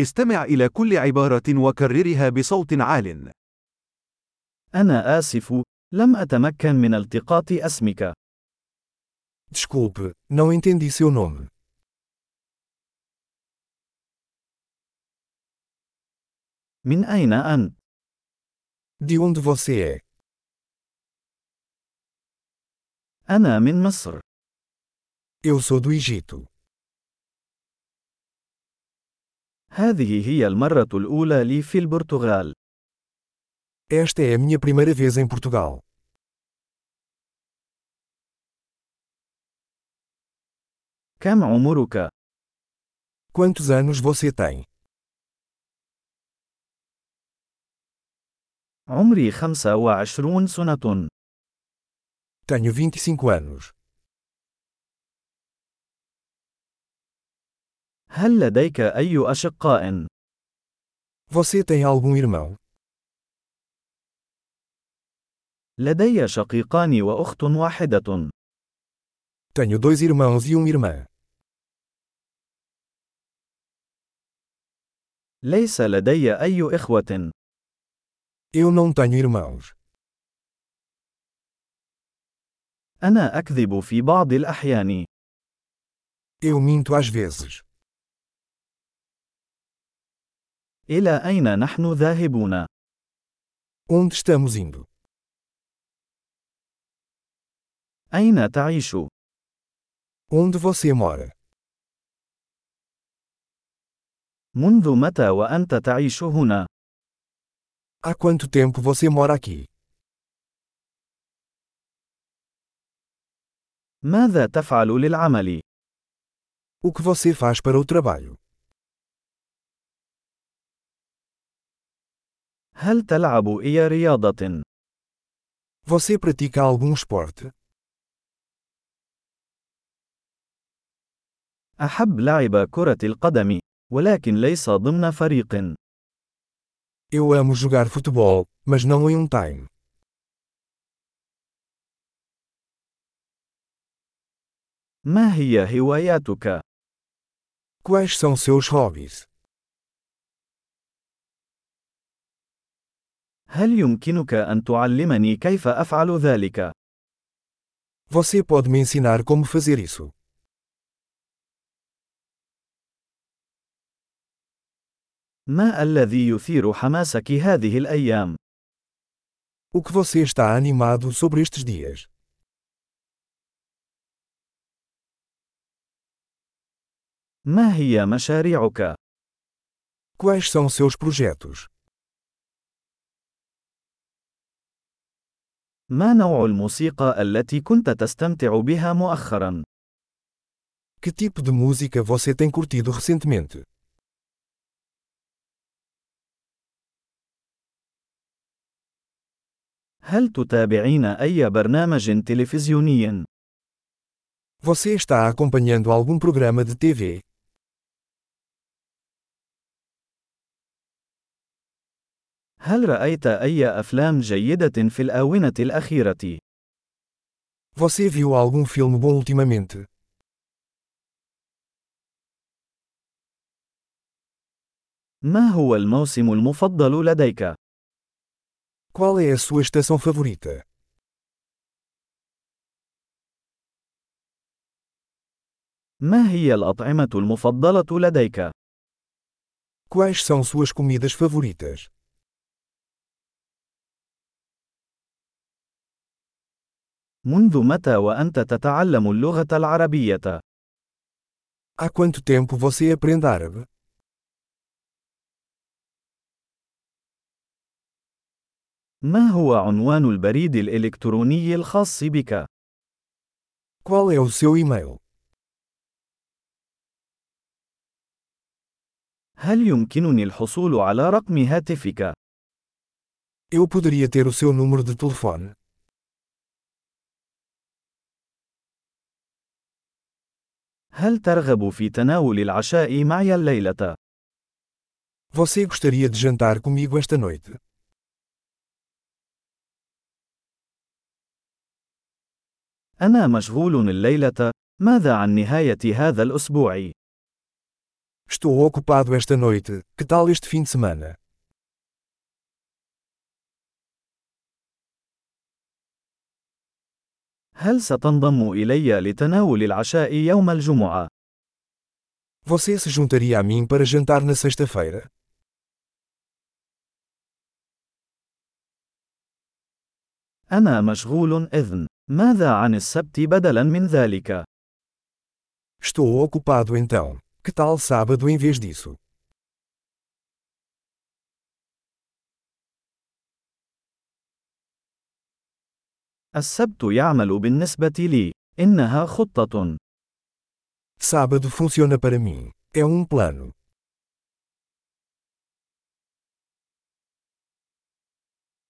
استمع إلى كل عبارة وكررها بصوت عال. أنا آسف، لم أتمكن من التقاط اسمك. Desculpe, não entendi seu nome. من أين أنت؟ De onde você é? أنا من مصر. Eu sou do Egito. هذه هي المرة الأولى لي في البرتغال. Esta é a minha primeira vez em Portugal. كم عمرك؟ Quantos anos você tem? عمري 25 سنة. Tenho 25 anos. هل لديك أي أشقاء؟ Você tem algum irmão? لدي شقيقان وأخت واحدة. Tenho dois irmãos e uma irmã. ليس لدي أي إخوة. Eu não tenho irmãos. أنا أكذب في بعض الأحيان. Eu minto às vezes. إلى أين نحن ذاهبون؟ Onde estamos indo? أين تعيش؟ Onde você mora? منذ متى وأنت تعيش هنا؟ Há quanto tempo você mora aqui? ماذا تفعل للعمل؟ O que você faz para o trabalho? هل تلعب أي رياضة؟ Você pratica algum esporte? أحب لعب كرة القدم، ولكن ليس ضمن فريق. Eu amo jogar futebol, mas não em um time. ما هي هواياتك؟ Quais são seus hobbies? هل يمكنك أن تعلمني كيف أفعل ذلك؟ Você pode me ensinar como fazer isso? ما الذي يثير حماسك هذه الأيام؟ O que você está animado sobre estes dias? ما هي مشاريعك؟ Quais são seus projetos? ما نوع الموسيقى التي كنت تستمتع بها مؤخرا؟ Que tipo de música você tem curtido recentemente? هل تتابعين أي برنامج تلفزيوني؟ Você está acompanhando algum programa de TV? هل رأيت أي أفلام جيدة في الآونة الأخيرة؟ Você viu algum filme bom ultimamente? ما هو الموسم المفضل لديك؟ Qual é a sua estação favorita? ما هي الأطعمة المفضلة لديك؟ Quais são suas comidas favoritas? منذ متى وأنت تتعلم اللغة العربية؟ Há quanto tempo você aprende árabe? ما هو عنوان البريد الإلكتروني الخاص بك؟ Qual é o seu e-mail? هل يمكنني الحصول على رقم هاتفك؟ Eu poderia ter o seu número de telefone? هل ترغب في تناول العشاء معي الليلة؟ Você gostaria de jantar comigo esta noite? أنا مشغول الليلة، ماذا عن نهاية هذا الأسبوع؟ Estou ocupado esta noite, que tal este fim de semana? هل ستنضم إلي لتناول العشاء يوم الجمعة؟ Você se juntaria a mim para jantar na sexta-feira? أنا مشغول إذن. ماذا عن السبت بدلاً من ذلك؟ Estou ocupado então. Que tal sábado em vez disso? السبت يعمل بالنسبة لي. إنها خطة. Sábado funciona para mim. É um plano.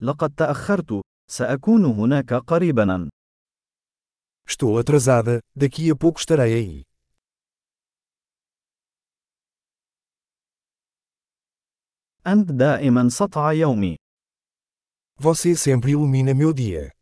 لقد تأخرت. سأكون هناك قريباً. Estou atrasada, daqui a pouco estarei aí. أنت دائما سطع يومي. Você sempre ilumina meu dia.